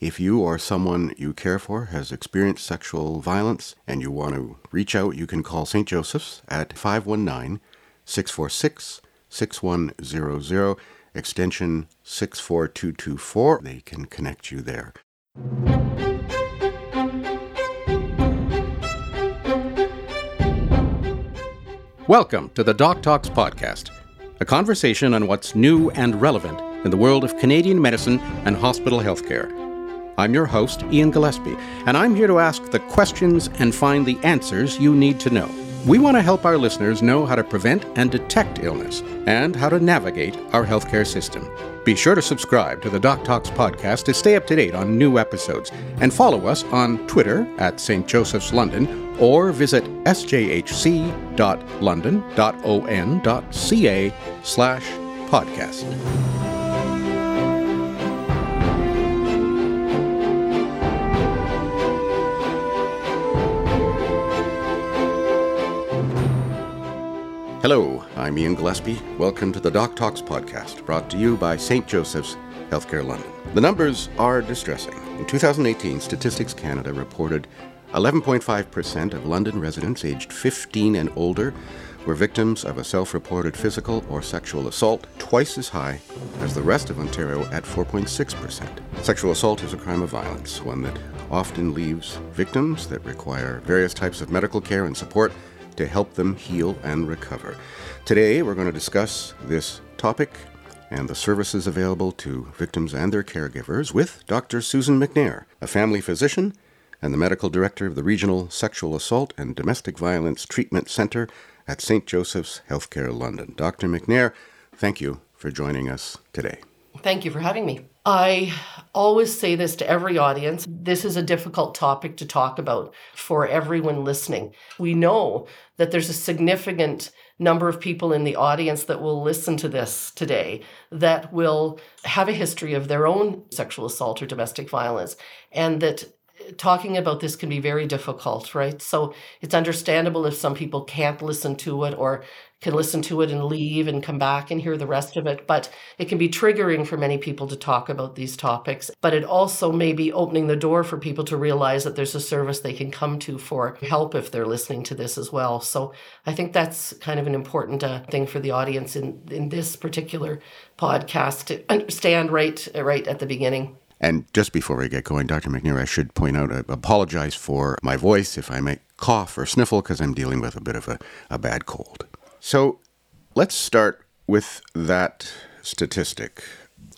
If you or someone you care for has experienced sexual violence and you want to reach out, you can call St. Joseph's at 519 646 6100, extension 64224. They can connect you there. Welcome to the Doc Talks podcast, a conversation on what's new and relevant in the world of Canadian medicine and hospital healthcare. I'm your host, Ian Gillespie, and I'm here to ask the questions and find the answers you need to know. We want to help our listeners know how to prevent and detect illness and how to navigate our healthcare system. Be sure to subscribe to the Doc Talks podcast to stay up to date on new episodes and follow us on Twitter at St. Joseph's London or visit sjhc.london.on.ca slash podcast. Hello, I'm Ian Gillespie. Welcome to the Doc Talks podcast, brought to you by St. Joseph's Healthcare London. The numbers are distressing. In 2018, Statistics Canada reported 11.5% of London residents aged 15 and older were victims of a self reported physical or sexual assault, twice as high as the rest of Ontario at 4.6%. Sexual assault is a crime of violence, one that often leaves victims that require various types of medical care and support to help them heal and recover. Today, we're going to discuss this topic and the services available to victims and their caregivers with Dr. Susan McNair, a family physician and the medical director of the Regional Sexual Assault and Domestic Violence Treatment Centre at St. Joseph's Healthcare London. Dr. McNair, thank you for joining us today. Thank you for having me. I always say this to every audience. This is a difficult topic to talk about for everyone listening. We know that there's a significant number of people in the audience that will listen to this today that will have a history of their own sexual assault or domestic violence and that talking about this can be very difficult, right? So it's understandable if some people can't listen to it or can listen to it and leave and come back and hear the rest of it. But it can be triggering for many people to talk about these topics. But it also may be opening the door for people to realize that there's a service they can come to for help if they're listening to this as well. So I think that's kind of an important uh, thing for the audience in, in this particular podcast to understand right, right at the beginning. And just before we get going, Dr. McNair, I should point out, I apologize for my voice if I may cough or sniffle because I'm dealing with a bit of a, a bad cold. So let's start with that statistic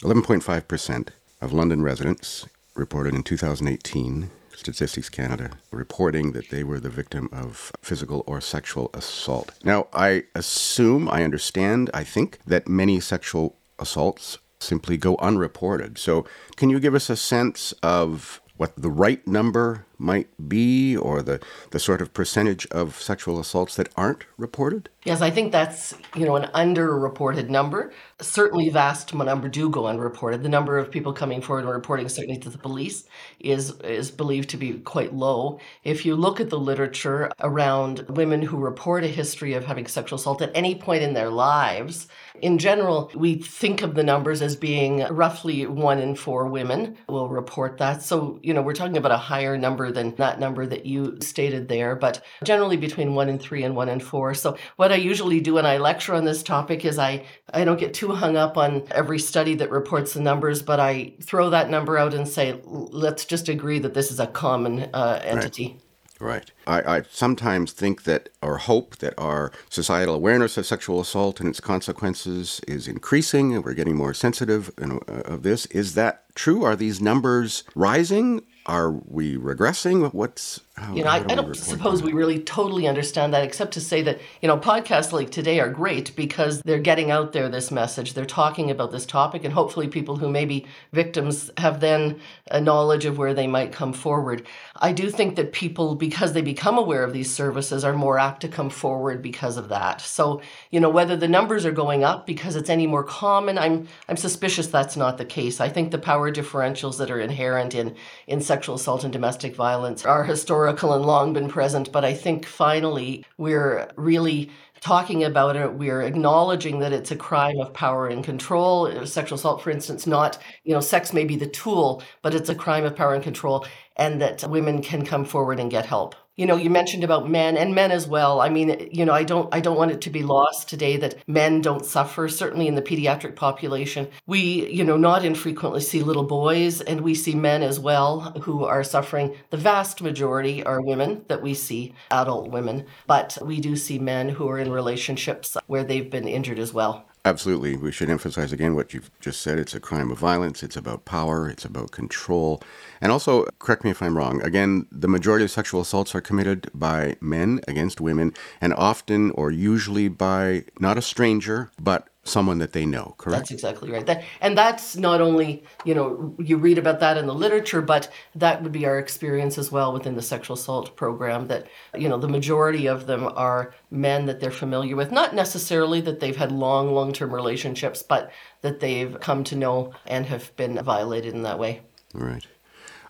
11.5% of London residents reported in 2018 Statistics Canada reporting that they were the victim of physical or sexual assault. Now, I assume, I understand, I think that many sexual assaults simply go unreported. So, can you give us a sense of what the right number might be or the, the sort of percentage of sexual assaults that aren't reported? Yes, I think that's, you know, an underreported number. Certainly vast number do go unreported. The number of people coming forward and reporting certainly to the police is is believed to be quite low. If you look at the literature around women who report a history of having sexual assault at any point in their lives, in general, we think of the numbers as being roughly one in four women will report that. So, you know, we're talking about a higher number than that number that you stated there, but generally between one and three and one and four. So what I usually do when I lecture on this topic is I, I don't get too hung up on every study that reports the numbers, but I throw that number out and say, let's just agree that this is a common uh, entity. Right. Right. I, I, sometimes think that, or hope that our societal awareness of sexual assault and its consequences is increasing, and we're getting more sensitive uh, of this. Is that true? Are these numbers rising, are we regressing? What's how, you know? I, I, don't suppose that? we really totally understand that, except to say that you know podcasts like today are great because they're getting out there this message. They're talking about this topic, and hopefully, people who may be victims have then a knowledge of where they might come forward. I do think that people, because they become aware of these services, are more apt to come forward because of that. So you know whether the numbers are going up because it's any more common, I'm I'm suspicious that's not the case. I think the power differentials that are inherent in in sexual assault and domestic violence are historical and long been present, but I think finally we're really talking about it, we're acknowledging that it's a crime of power and control. Sexual assault, for instance, not, you know, sex may be the tool, but it's a crime of power and control, and that women can come forward and get help you know you mentioned about men and men as well. I mean you know i don't i don't want it to be lost today that men don't suffer certainly in the pediatric population. We you know not infrequently see little boys and we see men as well who are suffering. The vast majority are women that we see adult women. But we do see men who are in relationships where they've been injured as well Absolutely. We should emphasize again what you've just said. It's a crime of violence, it's about power, it's about control. And also, correct me if I'm wrong, again, the majority of sexual assaults are committed by men against women, and often or usually by not a stranger, but someone that they know, correct? That's exactly right. That, and that's not only, you know, you read about that in the literature, but that would be our experience as well within the sexual assault program that, you know, the majority of them are men that they're familiar with, not necessarily that they've had long, long term relationships, but that they've come to know and have been violated in that way. Right.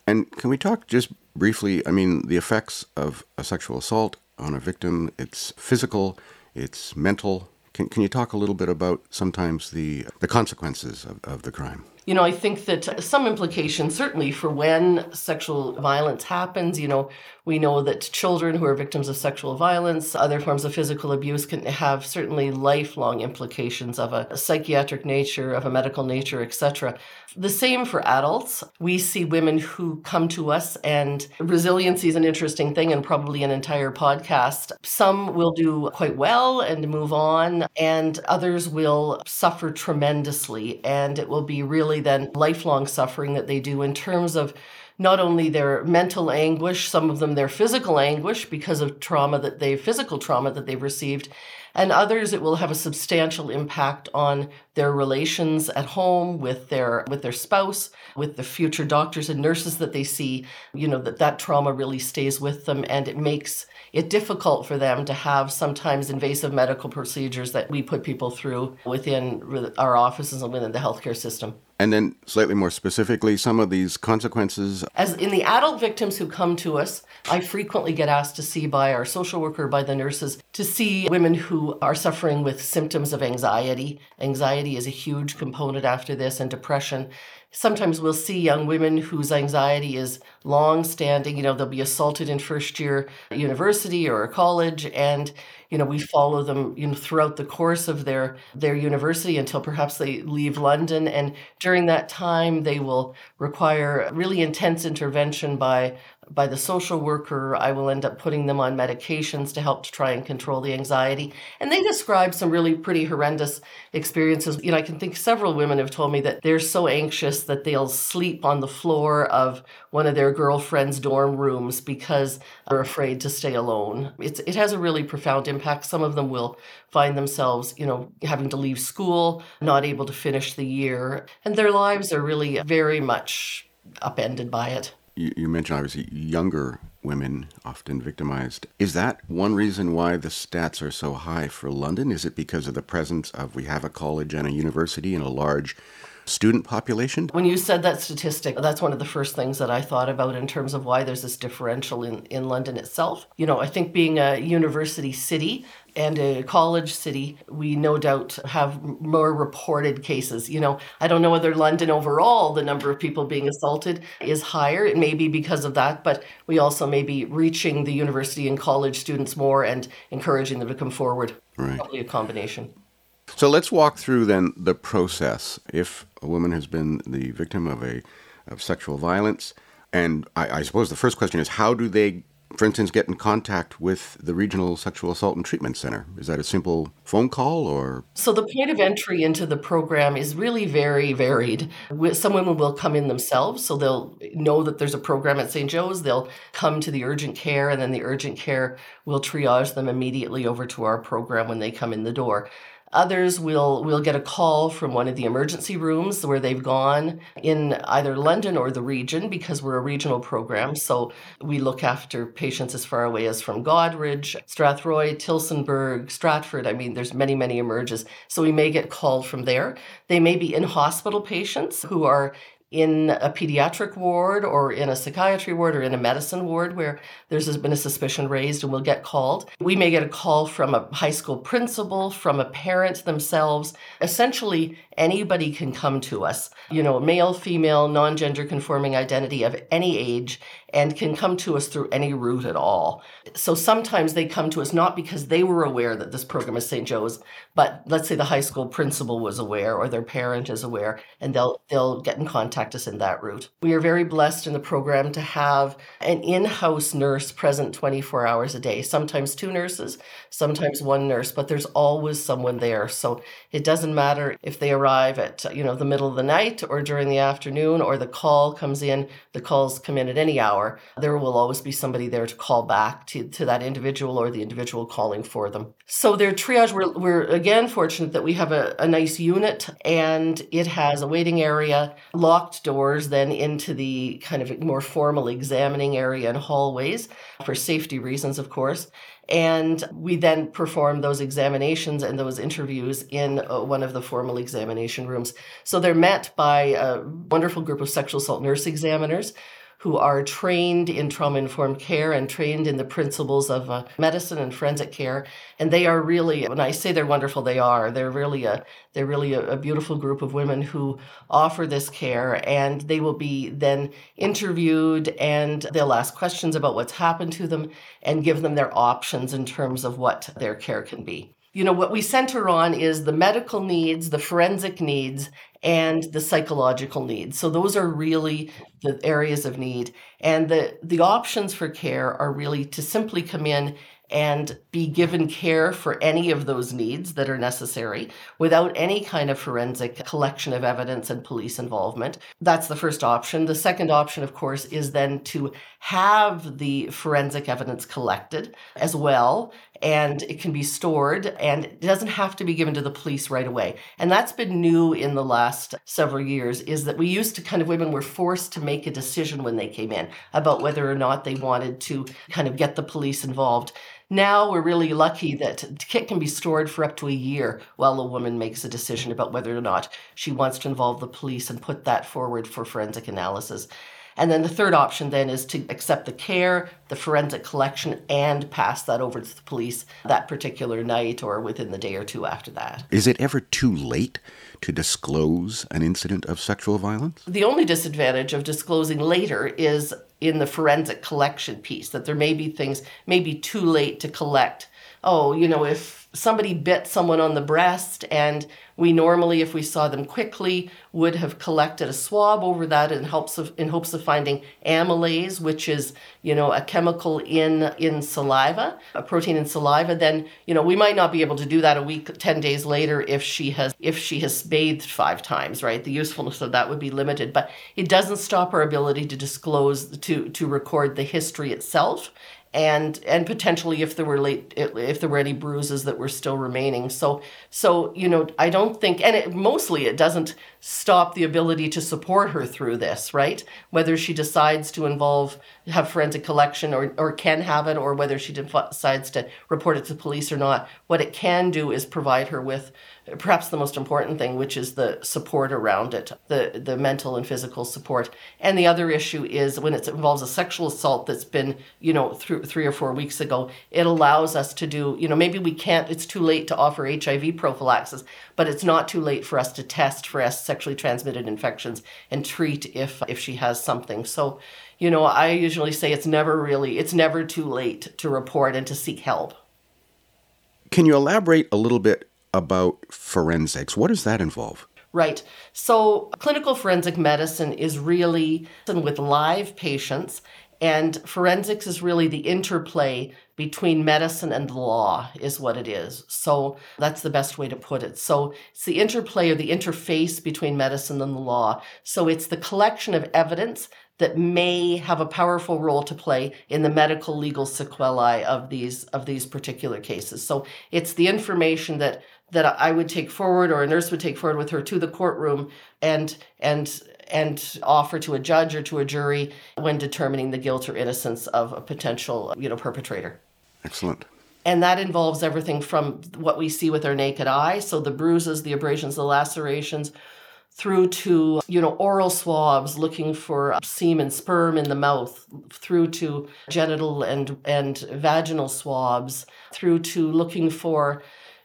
And can we talk just briefly? I mean, the effects of a sexual assault on a victim, it's physical, it's mental, can, can you talk a little bit about sometimes the, the consequences of, of the crime? You know, I think that some implications, certainly for when sexual violence happens, you know, we know that children who are victims of sexual violence, other forms of physical abuse can have certainly lifelong implications of a, psychiatric nature, of a medical nature, etc. The same for adults. We see women who come to us, and resiliency is an interesting thing and probably an entire podcast. Some will do quite well and move on, and others will suffer tremendously. And it will be really then lifelong suffering that they do in terms of not only their mental anguish, some of them their physical anguish because of trauma that they physical trauma that they've received, and others it will have a substantial impact on their relations at home with their with their spouse, with the future doctors and nurses that they see, you know that that trauma really stays with them and it makes it difficult for them to have sometimes invasive medical procedures that we put people through within our offices and within the healthcare system. And then, slightly more specifically, some of these consequences. As in the adult victims who come to us, I frequently get asked to see by our social worker, by the nurses, to see women who are suffering with symptoms of anxiety. Anxiety is a huge component after this, and depression. Sometimes we'll see young women whose anxiety is long standing. You know, they'll be assaulted in first year university or college, and you know we follow them you know throughout the course of their their university until perhaps they leave London, and during that time they will require really intense intervention by by the social worker. I will end up putting them on medications to help to try and control the anxiety. And they describe some really pretty horrendous experiences. You know, I can think several women have told me that they're so anxious that they'll sleep on the floor of one of their girlfriend's dorm rooms because they're afraid to stay alone. It's, it has a really profound impact. Some of them will find themselves, you know, having to leave school, not able to finish the year, and their lives are really very much upended by it you, you mentioned obviously younger women often victimized. Is that one reason why the stats are so high for London? Is it because of the presence of we have a college and a university and a large student population? When you said that statistic, that's one of the first things that I thought about in terms of why there's this differential in, in London itself. You know, I think being a university city and a college city, we no doubt have more reported cases. You know, I don't know whether London overall, the number of people being assaulted is higher. It may be because of that, but we also may be reaching the university and college students more and encouraging them to come forward. Right. Probably a combination. So let's walk through then the process. If a woman has been the victim of a of sexual violence, and I, I suppose the first question is how do they for instance, get in contact with the Regional Sexual Assault and Treatment Center? Is that a simple phone call or? So, the point of entry into the program is really very varied. Some women will come in themselves, so they'll know that there's a program at St. Joe's. They'll come to the urgent care, and then the urgent care will triage them immediately over to our program when they come in the door. Others will will get a call from one of the emergency rooms where they've gone in either London or the region because we're a regional program. So we look after patients as far away as from Goderich, Strathroy, Tillsonburg, Stratford. I mean, there's many, many emerges. So we may get called from there. They may be in hospital patients who are in a pediatric ward or in a psychiatry ward or in a medicine ward where there's been a suspicion raised and we'll get called. We may get a call from a high school principal, from a parent themselves. Essentially, anybody can come to us, you know, male, female, non gender conforming identity of any age, and can come to us through any route at all. So sometimes they come to us not because they were aware that this program is St. Joe's, but let's say the high school principal was aware or their parent is aware, and they'll they'll get in contact us in that route. We are very blessed in the program to have an in-house nurse present 24 hours a day, sometimes two nurses, sometimes one nurse, but there's always someone there. So it doesn't matter if they arrive at you know the middle of the night or during the afternoon or the call comes in, the calls come in at any hour. There will always be somebody there to call back to, to that individual or the individual calling for them. So their triage, we're, we're again fortunate that we have a, a nice unit and it has a waiting area, locked doors then into the kind of more formal examining area and hallways for safety reasons, of course. And we then perform those examinations and those interviews in uh, one of the formal examination rooms. So they're met by a wonderful group of sexual assault nurse examiners who are trained in trauma informed care and trained in the principles of uh, medicine and forensic care. And they are really when i say they're wonderful they are. They're really a they're really a, a, beautiful group of women who offer this care and they will be then interviewed and they'll ask questions about what's happened to them and give them their options in terms of what their care can be. You know, what we center on is the medical needs, the forensic needs, and the psychological needs. So those are really the areas of need. And the, the options for care are really to simply come in and be given care for any of those needs that are necessary without any kind of forensic collection of evidence and police involvement. That's the first option. The second option, of course, is then to have the forensic evidence collected as well and it can be stored and it doesn't have to be given to the police right away. And that's been new in the last several years is that we used to kind of women were forced to make a decision when they came in about whether or not they wanted to kind of get the police involved. Now we're really lucky that the kit can be stored for up to a year while a woman makes a decision about whether or not she wants to involve the police and put that forward for forensic analysis. And then the third option then is to accept the care, the forensic collection, and pass that over to the police that particular night or within the day or two after that. Is it ever too late to disclose an incident of sexual violence? The only disadvantage of disclosing later is in the forensic collection piece, that there may be things, maybe too late to collect. Oh, you know, if somebody bit someone on the breast and we normally if we saw them quickly would have collected a swab over that in hopes of in hopes of finding amylase which is you know a chemical in in saliva a protein in saliva then you know we might not be able to do that a week 10 days later if she has if she has bathed five times right? The usefulness of that would be limited but it doesn't stop our ability to disclose to to record the history itself and and potentially if there were late if there were any bruises that were still remaining. So so you know i don't think and it, mostly it doesn't stop the ability to support her through this right? Whether she decides to involve have forensic collection or or can have it or whether she decides to report it to police or not what it can do is provide her with perhaps the most important thing, which is the support around it, the, the mental and physical support. And the other issue is when it involves a sexual assault that's been, you know, through three or four weeks ago, it allows us to do, you know, maybe we can't, it's too late to offer HIV prophylaxis, but it's not too late for us to test for sexually transmitted infections and treat if if she has something. So, you know, I usually say it's never really, it's never too late to report and to seek help. Can you elaborate a little bit about forensics. What does that involve? Right. So, clinical forensic medicine is really with live patients, and forensics is really the interplay between medicine and the law, is what it is. So, that's the best way to put it. So, it's the interplay or the interface between medicine and the law. So, it's the collection of evidence that may have a powerful role to play in the medical legal sequelae of these of these particular cases. So it's the information that that I would take forward or a nurse would take forward with her to the courtroom and and and offer to a judge or to a jury when determining the guilt or innocence of a potential you know perpetrator. Excellent. And that involves everything from what we see with our naked eye, so the bruises, the abrasions, the lacerations, through to you know oral swabs looking for semen sperm in the mouth through to genital and and vaginal swabs through to looking for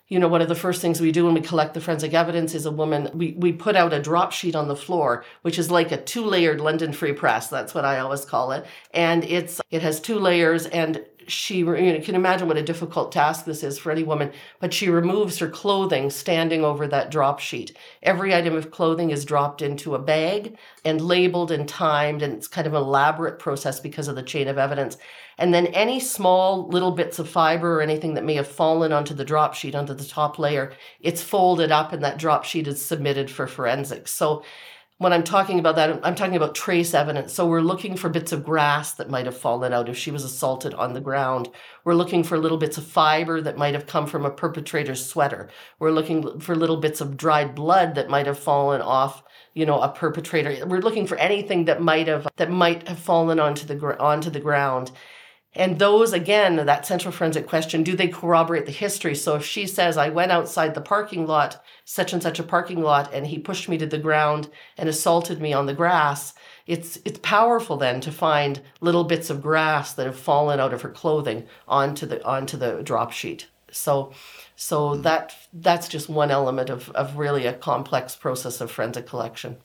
you know one of the first things we do when we collect the forensic evidence is a woman we, we put out a drop sheet on the floor which is like a two layered london free press that's what i always call it. And it's it has two layers and she you know, can imagine what a difficult task this is for any woman but she removes her clothing standing over that drop sheet. Every item of clothing is dropped into a bag and labeled and timed and it's kind of an elaborate process because of the chain of evidence. And then any small little bits of fiber or anything that may have fallen onto the drop sheet onto the top layer it's folded up and that drop sheet is submitted for forensics. So when I'm talking about that, I'm talking about trace evidence. So we're looking for bits of grass that might have fallen out if she was assaulted on the ground. We're looking for little bits of fiber that might have come from a perpetrator's sweater. We're looking for little bits of dried blood that might have fallen off, you know, a perpetrator. We're looking for anything that might have that might have fallen onto the onto the ground. And those, again, that central forensic question, do they corroborate the history? So if she says, I went outside the parking lot, such and such a parking lot, and he pushed me to the ground and assaulted me on the grass, it's it's powerful then to find little bits of grass that have fallen out of her clothing onto the onto the drop sheet. So so hmm. that that's just one element of, of really a complex process of forensic collection.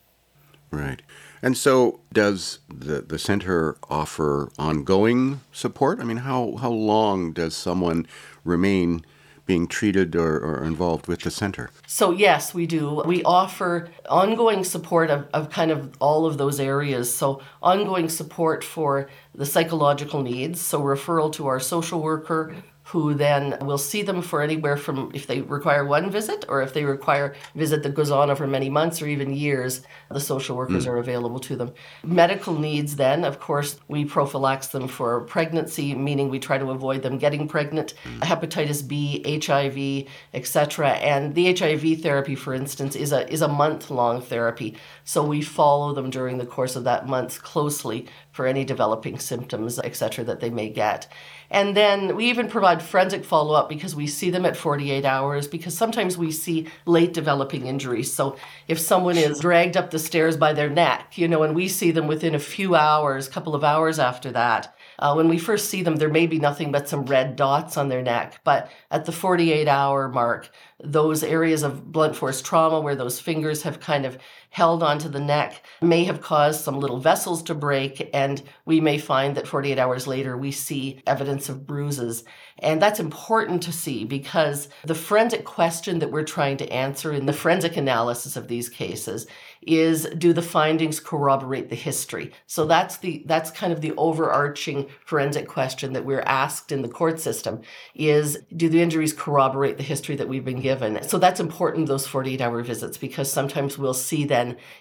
Right. And so, does the, the center offer ongoing support? I mean, how, how long does someone remain being treated or, or, involved with the center? So, yes, we do. We offer ongoing support of, of kind of all of those areas. So, ongoing support for the psychological needs, so referral to our social worker, who then will see them for anywhere from if they require one visit or if they require a visit that goes on over many months or even years, the social workers mm. are available to them. Medical needs, then, of course, we prophylax them for pregnancy, meaning we try to avoid them getting pregnant, mm. hepatitis B, HIV, etc. And the HIV therapy, for instance, is a is a month long therapy. So we follow them during the course of that month closely for any developing symptoms, etc., that they may get. And then we even provide forensic follow up because we see them at 48 hours because sometimes we see late developing injuries. So if someone is dragged up the stairs by their neck, you know, and we see them within a few hours, couple of hours after that, uh, when we first see them, there may be nothing but some red dots on their neck. But at the 48 hour mark, those areas of blunt force trauma where those fingers have kind of held onto the neck may have caused some little vessels to break. And we may find that 48 hours later, we see evidence of bruises. And that's important to see because the forensic question that we're trying to answer in the forensic analysis of these cases is do the findings corroborate the history so that's the that's kind of the overarching forensic question that we're asked in the court system is do the injuries corroborate the history that we've been given so that's important those 48 hour visits because sometimes we'll see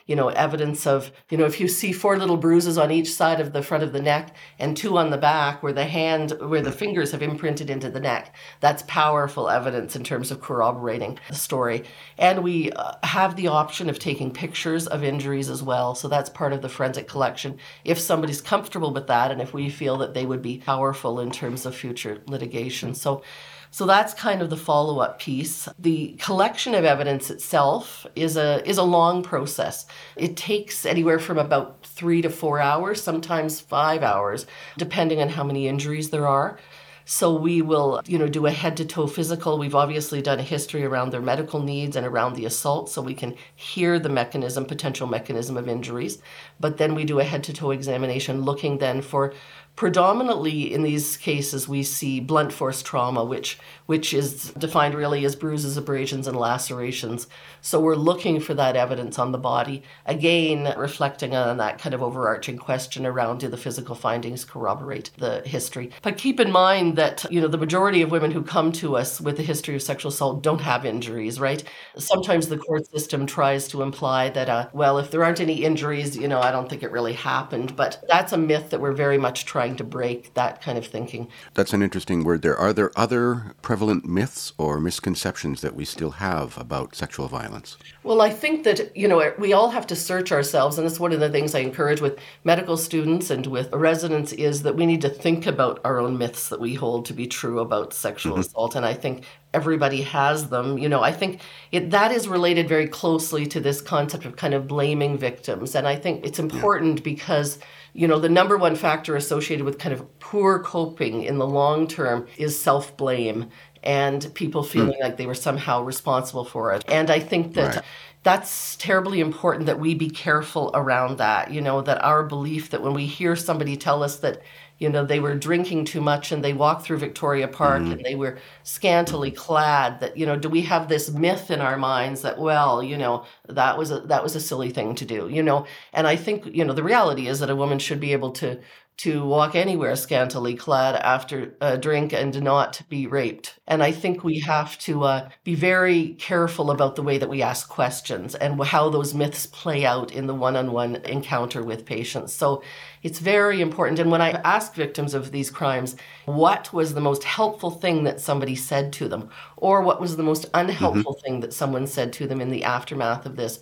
you know evidence of you know if you see four little bruises on each side of the front of the neck and two on the back where the hand where the fingers have imprinted into the neck that's powerful evidence in terms of corroborating the story and we uh, have the option of taking pictures of injuries as well. So that's part of the forensic collection. If somebody's comfortable with that and if we feel that they would be powerful in terms of future litigation. So so that's kind of the follow-up piece. The collection of evidence itself is a is a long process. It takes anywhere from about 3 to 4 hours, sometimes 5 hours, depending on how many injuries there are. So we will, you know, do a head to toe physical. We've obviously done a history around their medical needs and around the assault so we can hear the mechanism, potential mechanism of injuries. But then we do a head to toe examination looking then for predominantly in these cases we see blunt force trauma which which is defined really as bruises abrasions and lacerations. So we're looking for that evidence on the body again reflecting on that kind of overarching question around do the physical findings corroborate the history? But keep in mind that you know the majority of women who come to us with a history of sexual assault don't have injuries right? Sometimes the court system tries to imply that uh, well if there aren't any injuries you know i don't think it really happened. But that's a myth that we're very much trying trying to break that kind of thinking. That's an interesting word there. Are there other prevalent myths or misconceptions that we still have about sexual violence? Well, I think that, you know, we all have to search ourselves. And that's one of the things I encourage with medical students and with residents is that we need to think about our own myths that we hold to be true about sexual mm-hmm. assault. And I think everybody has them. You know, I think it, that is related very closely to this concept of kind of blaming victims. And I think it's important yeah. because, you know, the number one factor associated with kind of poor coping in the long term is self blame and people hmm. feeling mm. like they were somehow responsible for it. And I think that. Right that's terribly important that we be careful around that you know that our belief that when we hear somebody tell us that you know they were drinking too much and they walked through victoria park mm-hmm. and they were scantily clad that you know do we have this myth in our minds that well you know that was a that was a silly thing to do you know and i think you know the reality is that a woman should be able to to walk anywhere scantily clad after a drink and not be raped. And I think we have to uh, be very careful about the way that we ask questions and how those myths play out in the one on one encounter with patients. So it's very important. And when I ask victims of these crimes, what was the most helpful thing that somebody said to them, or what was the most unhelpful mm-hmm. thing that someone said to them in the aftermath of this?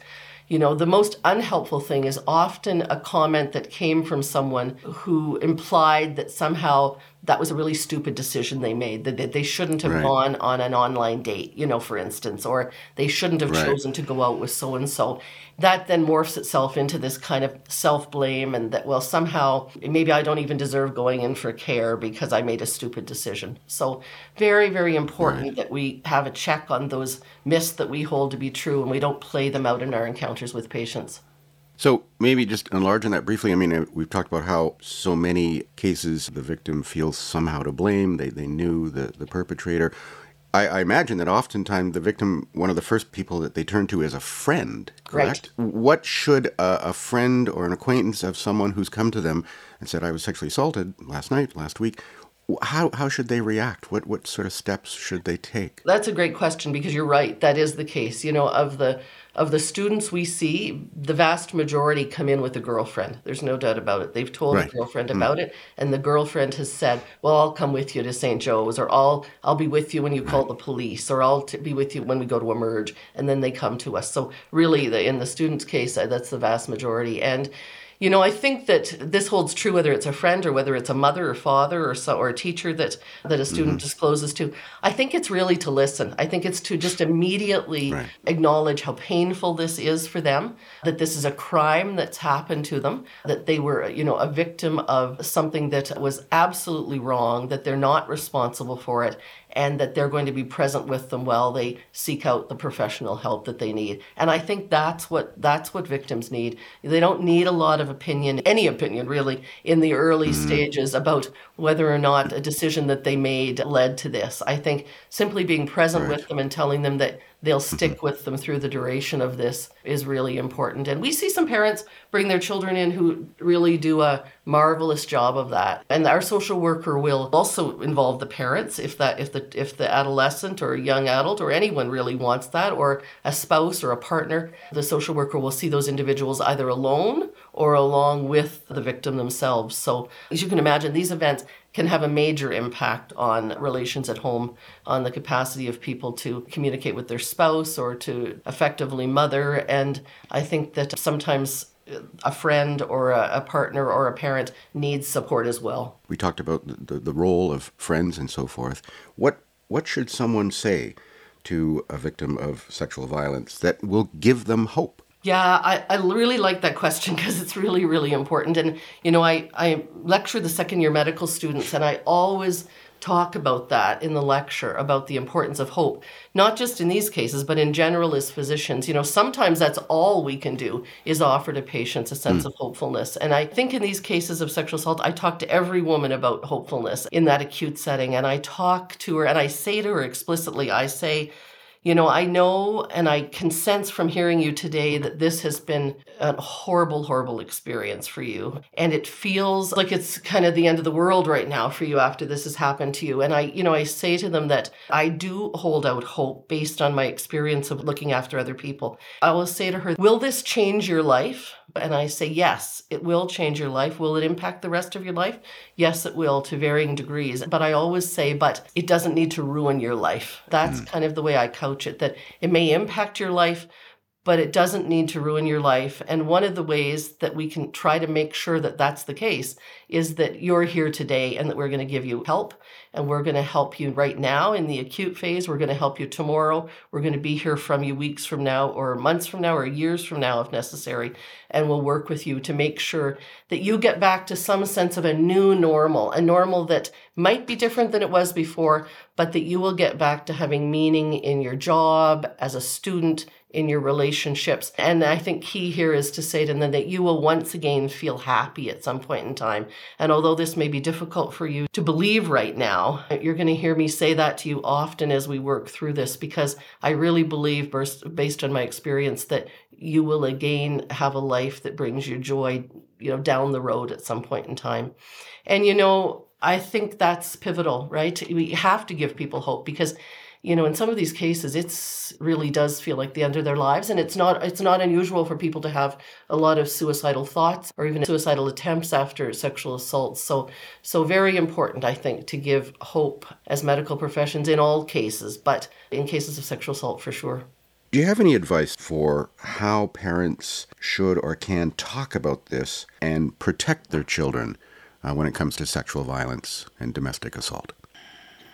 You know, the most unhelpful thing is often a comment that came from someone who implied that somehow that was a really stupid decision they made that they shouldn't have right. gone on an online date you know for instance or they shouldn't have right. chosen to go out with so and so that then morphs itself into this kind of self-blame and that well somehow maybe i don't even deserve going in for care because i made a stupid decision so very very important right. that we have a check on those myths that we hold to be true and we don't play them out in our encounters with patients so maybe just enlarge on that briefly. I mean, uh, we've talked about how so many cases the victim feels somehow to blame. They, they knew the, the perpetrator. I, I imagine that oftentimes the victim, one of the first people that they turn to is a friend, correct? Right. What should a, a friend or an acquaintance of someone who's come to them and said, I was sexually assaulted last night, last week, how, how should they react? What, what sort of steps should they take? That's a great question because you're right. That is the case. You know, of the of the students we see, the vast majority come in with a girlfriend. There's no doubt about it. They've told right. a girlfriend mm. about it, and the girlfriend has said, "Well, I'll come with you to St. Joe's, or I'll I'll be with you when you call the police, or I'll t- be with you when we go to emerge." And then they come to us. So really, the, in the student's case, uh, that's the vast majority, and you know, I think that this holds true whether it's a friend or whether it's a mother or father or so, or a teacher that that a student mm-hmm. discloses to. I think it's really to listen. I think it's to just immediately right. acknowledge how painful this is for them, that this is a crime that's happened to them, that they were, you know, a victim of something that was absolutely wrong, that they're not responsible for it, and that they're going to be present with them while they seek out the professional help that they need. And I think that's what that's what victims need. They don't need a lot of opinion, any opinion really, in the early mm-hmm. stages about whether or not a decision that they made led to this. I think simply being present right. with them and telling them that they'll mm-hmm. stick with them through the duration of this is really important. And we see some parents bring their children in who really do a marvelous job of that. And our social worker will also involve the parents if that if the if the adolescent or young adult or anyone really wants that or a spouse or a partner, the social worker will see those individuals either alone or along with the victim themselves. So as you can imagine, these events can have a major impact on relations at home, on the capacity of people to communicate with their spouse or to effectively mother. And I think that sometimes a friend or a, partner or a parent needs support as well. We talked about the, the role of friends and so forth. What what should someone say to a victim of sexual violence that will give them hope? Yeah, I, I really like that question because it's really, really important. And, you know, I, I lecture the second year medical students, and I always talk about that in the lecture about the importance of hope, not just in these cases, but in general as physicians. You know, sometimes that's all we can do is offer to patients a sense mm. of hopefulness. And I think in these cases of sexual assault, I talk to every woman about hopefulness in that acute setting. And I talk to her and I say to her explicitly, I say, you know, I know and I can sense from hearing you today that this has been a horrible, horrible experience for you. And it feels like it's kind of the end of the world right now for you after this has happened to you. And I, you know, I say to them that I do hold out hope based on my experience of looking after other people. I will say to her, Will this change your life? And I say, yes, it will change your life. Will it impact the rest of your life? Yes, it will to varying degrees. But I always say, but it doesn't need to ruin your life. That's mm. kind of the way I coach it, that it may impact your life, but it doesn't need to ruin your life. And one of the ways that we can try to make sure that that's the case is that you're here today and that we're going to give you help and we're going to help you right now in the acute phase. We're going to help you tomorrow. We're going to be here from you weeks from now or months from now or years from now if necessary. And we'll work with you to make sure that you get back to some sense of a new normal, a normal that might be different than it was before, but that you will get back to having meaning in your job as a student in your relationships. And I think key here is to say to them that you will once again feel happy at some point in time. And although this may be difficult for you to believe right now, you're going to hear me say that to you often as we work through this because I really believe, based on my experience, that you will again have a life that brings you joy, you know, down the road at some point in time. And, you know, I think that's pivotal, right? We have to give people hope because you know in some of these cases it's really does feel like the end of their lives and it's not it's not unusual for people to have a lot of suicidal thoughts or even suicidal attempts after sexual assaults so so very important i think to give hope as medical professions in all cases but in cases of sexual assault for sure. Do you have any advice for how parents should or can talk about this and protect their children uh, when it comes to sexual violence and domestic assault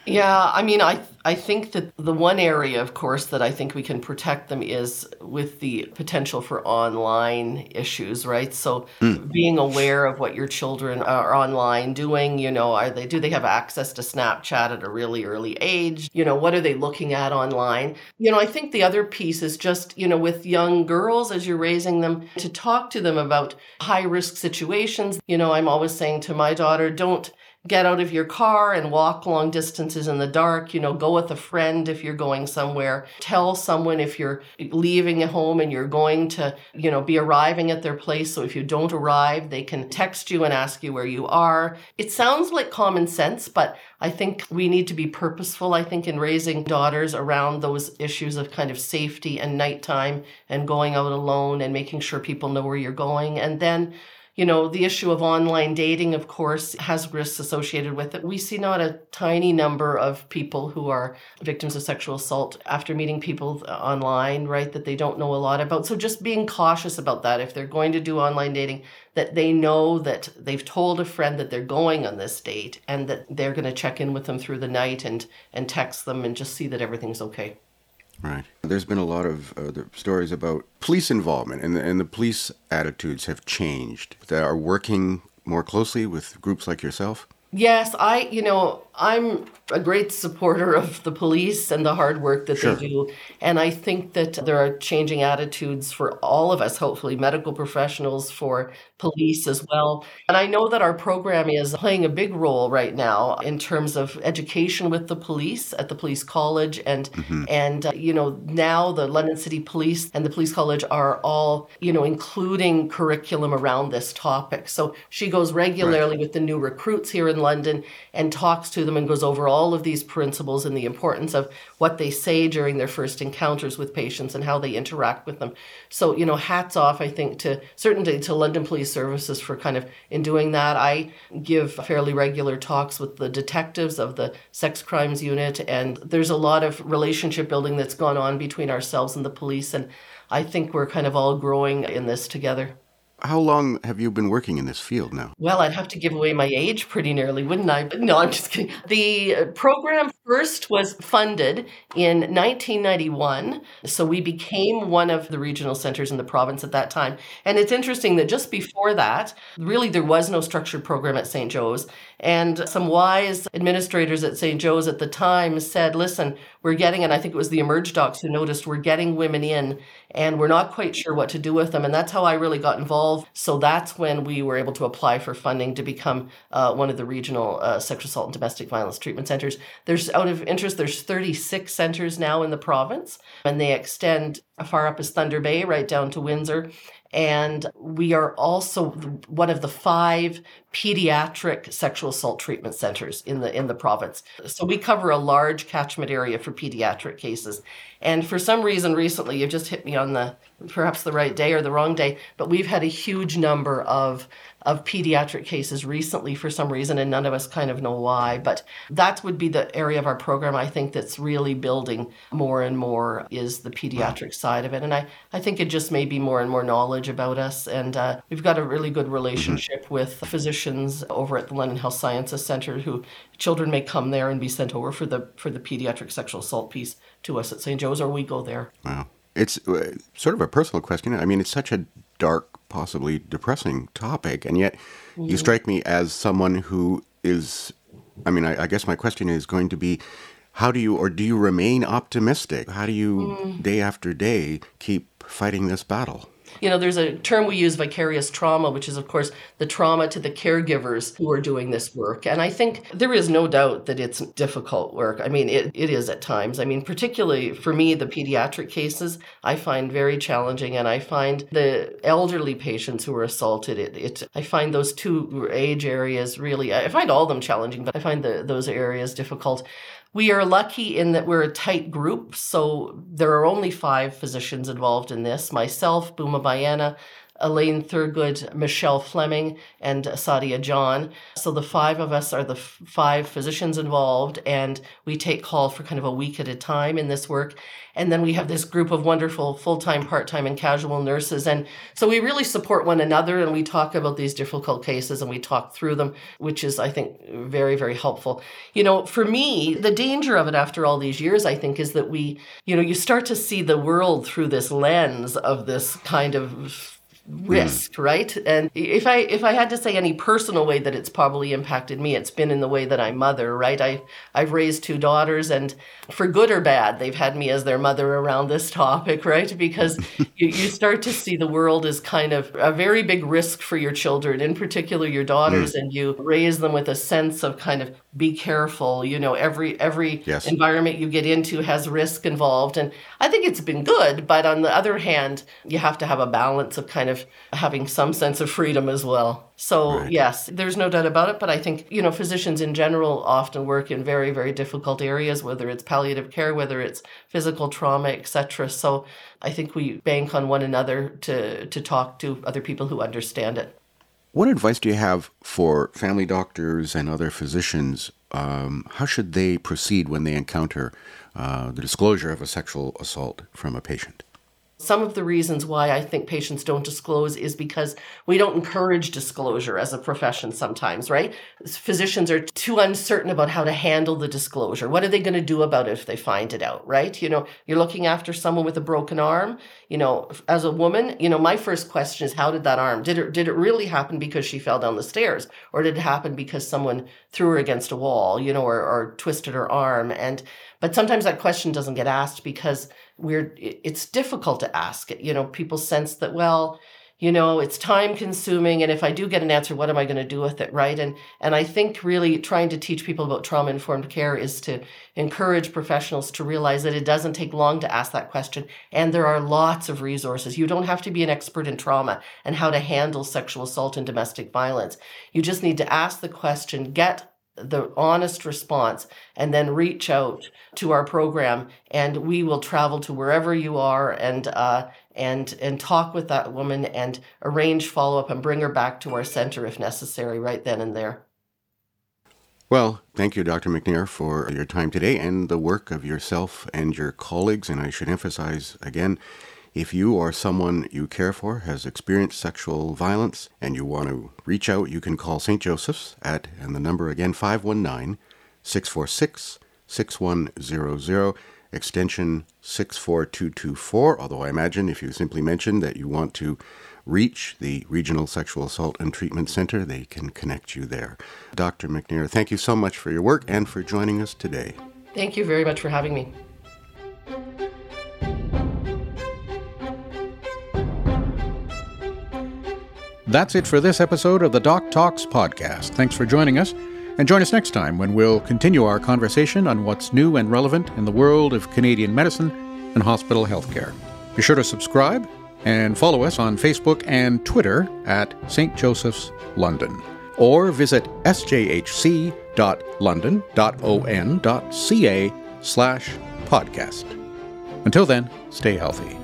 yeah, I mean, I I think that the one area, of course, that I think we can protect them is with the potential for online issues, right? So mm. being aware of what your children are online doing, you know, are they do they have access to Snapchat at a really early age? You know, what are they looking at online? You know, I think the other piece is just, you know, with young girls as you're raising them to talk to them about high risk situations. You know, I'm always saying to my daughter, don't get out of your car and walk long distances in the dark. You know, go with a friend if you're going somewhere. Tell someone if you're leaving a home and you're going to, you know, be arriving at their place. So if you don't arrive, they can text you and ask you where you are. It sounds like common sense, but I think we need to be purposeful, I think, in raising daughters around those issues of kind of safety and nighttime and going out alone and making sure people know where you're going. And then you know, the issue of online dating, of course, has risks associated with it. We see not a tiny number of people who are victims of sexual assault after meeting people online, right, that they don't know a lot about. So just being cautious about that. If they're going to do online dating, that they know that they've told a friend that they're going on this date and that they're going to check in with them through the night and, and text them and just see that everything's okay. Right. There's been a lot of uh, stories about police involvement, and the, and the police attitudes have changed that are working more closely with groups like yourself. Yes, I, you know, I'm a great supporter of the police and the hard work that sure. they do. And I think that there are changing attitudes for all of us, hopefully, medical professionals, for police as well. And I know that our program is playing a big role right now in terms of education with the police at the police college. And, mm-hmm. and uh, you know, now the London City Police and the police college are all, you know, including curriculum around this topic. So she goes regularly right. with the new recruits here in London and talks to them and goes over all of these principles and the importance of what they say during their first encounters with patients and how they interact with them. So, you know, hats off, I think, to certainly to London Police Services for kind of in doing that. I give fairly regular talks with the detectives of the sex crimes unit, and there's a lot of relationship building that's gone on between ourselves and the police. And I think we're kind of all growing in this together. How long have you been working in this field now? Well, I'd have to give away my age pretty nearly, wouldn't I? But no, I'm just kidding. The uh, program first was funded in 1991. So we became one of the regional centers in the province at that time. And it's interesting that just before that, really there was no structured program at St. Joe's. And some wise administrators at St. Joe's at the time said, listen, we're getting, and I think it was the Emerge Docs who noticed, we're getting women in and we're not quite sure what to do with them. And that's how I really got involved. So that's when we were able to apply for funding to become uh, one of the regional uh, sexual assault and domestic violence treatment centers. There's out of interest, there's 36 centers now in the province, and they extend far up as Thunder Bay, right down to Windsor. And we are also one of the five pediatric sexual assault treatment centers in the in the province. So we cover a large catchment area for pediatric cases. And for some reason recently you've just hit me on the perhaps the right day or the wrong day, but we've had a huge number of of pediatric cases recently for some reason, and none of us kind of know why. But that would be the area of our program I think that's really building more and more is the pediatric side of it. And I, I think it just may be more and more knowledge about us. And uh, we've got a really good relationship mm-hmm. with physicians over at the London Health Sciences Center who children may come there and be sent over for the for the pediatric sexual assault piece to us at St. Joe's, or we go there. Wow. It's uh, sort of a personal question. I mean, it's such a dark possibly depressing topic. And yet, mm-hmm. you strike me as someone who is, I mean, I, I, guess my question is going to be how do you, or do you remain optimistic? How do you, mm. day after day, keep fighting this battle? You know, there's a term we use, vicarious trauma, which is, of course, the trauma to the caregivers who are doing this work. And I think there is no doubt that it's difficult work. I mean, it, it is at times. I mean, particularly for me, the pediatric cases, I find very challenging. And I find the elderly patients who are assaulted, it, it I find those two age areas really, I find all of them challenging, but I find the, those areas difficult. We are lucky in that we're a tight group, so there are only five physicians involved in this myself, Buma Bayana, Elaine Thurgood, Michelle Fleming, and Sadia John. So the five of us are the f- five physicians involved, and we take call for kind of a week at a time in this work. And then we have this group of wonderful full time, part time, and casual nurses. And so we really support one another and we talk about these difficult cases and we talk through them, which is, I think, very, very helpful. You know, for me, the danger of it after all these years, I think, is that we, you know, you start to see the world through this lens of this kind of risk mm. right and if i if i had to say any personal way that it's probably impacted me it's been in the way that i mother right i i've raised two daughters and for good or bad they've had me as their mother around this topic right because you, you start to see the world as kind of a very big risk for your children in particular your daughters mm. and you raise them with a sense of kind of be careful you know every every yes. environment you get into has risk involved and i think it's been good but on the other hand you have to have a balance of kind of having some sense of freedom as well. So, right. yes, there's no doubt about it. But I think, you know, physicians in general often work in very, very difficult areas, whether it's palliative care, whether it's physical trauma, etc. So I think we bank on one another to, to talk to other people who understand it. What advice do you have for family doctors and other physicians? Um, how should they proceed when they encounter uh, the disclosure of a sexual assault from a patient? Some of the reasons why I think patients don't disclose is because we don't encourage disclosure as a profession sometimes, right? Physicians are too uncertain about how to handle the disclosure. What are they going to do about it if they find it out, right? You know, you're looking after someone with a broken arm. You know, as a woman, you know, my first question is how did that arm? Did it did it really happen because she fell down the stairs or did it happen because someone threw her against a wall, you know, or, or twisted her arm? And but sometimes that question doesn't get asked because we're it's difficult to ask it. You know, people sense that well, you know, it's time consuming and if I do get an answer, what am I going to do with it, right? And and I think really trying to teach people about trauma informed care is to encourage professionals to realize that it doesn't take long to ask that question and there are lots of resources. You don't have to be an expert in trauma and how to handle sexual assault and domestic violence. You just need to ask the question, get the honest response and then reach out to our program and we will travel to wherever you are and uh, and and talk with that woman and arrange follow-up and bring her back to our center if necessary right then and there well, thank you, Dr. McNair, for your time today and the work of yourself and your colleagues. And I should emphasize again if you or someone you care for has experienced sexual violence and you want to reach out, you can call St. Joseph's at, and the number again, 519 646 6100, extension 64224. Although I imagine if you simply mention that you want to reach the Regional Sexual Assault and Treatment Center, they can connect you there. Dr. McNair, thank you so much for your work and for joining us today. Thank you very much for having me. That's it for this episode of the Doc Talks podcast. Thanks for joining us, and join us next time when we'll continue our conversation on what's new and relevant in the world of Canadian medicine and hospital healthcare. Be sure to subscribe and follow us on Facebook and Twitter at St. Joseph's London. or visit sjhc.london.on.ca slash podcast. Until then, stay healthy.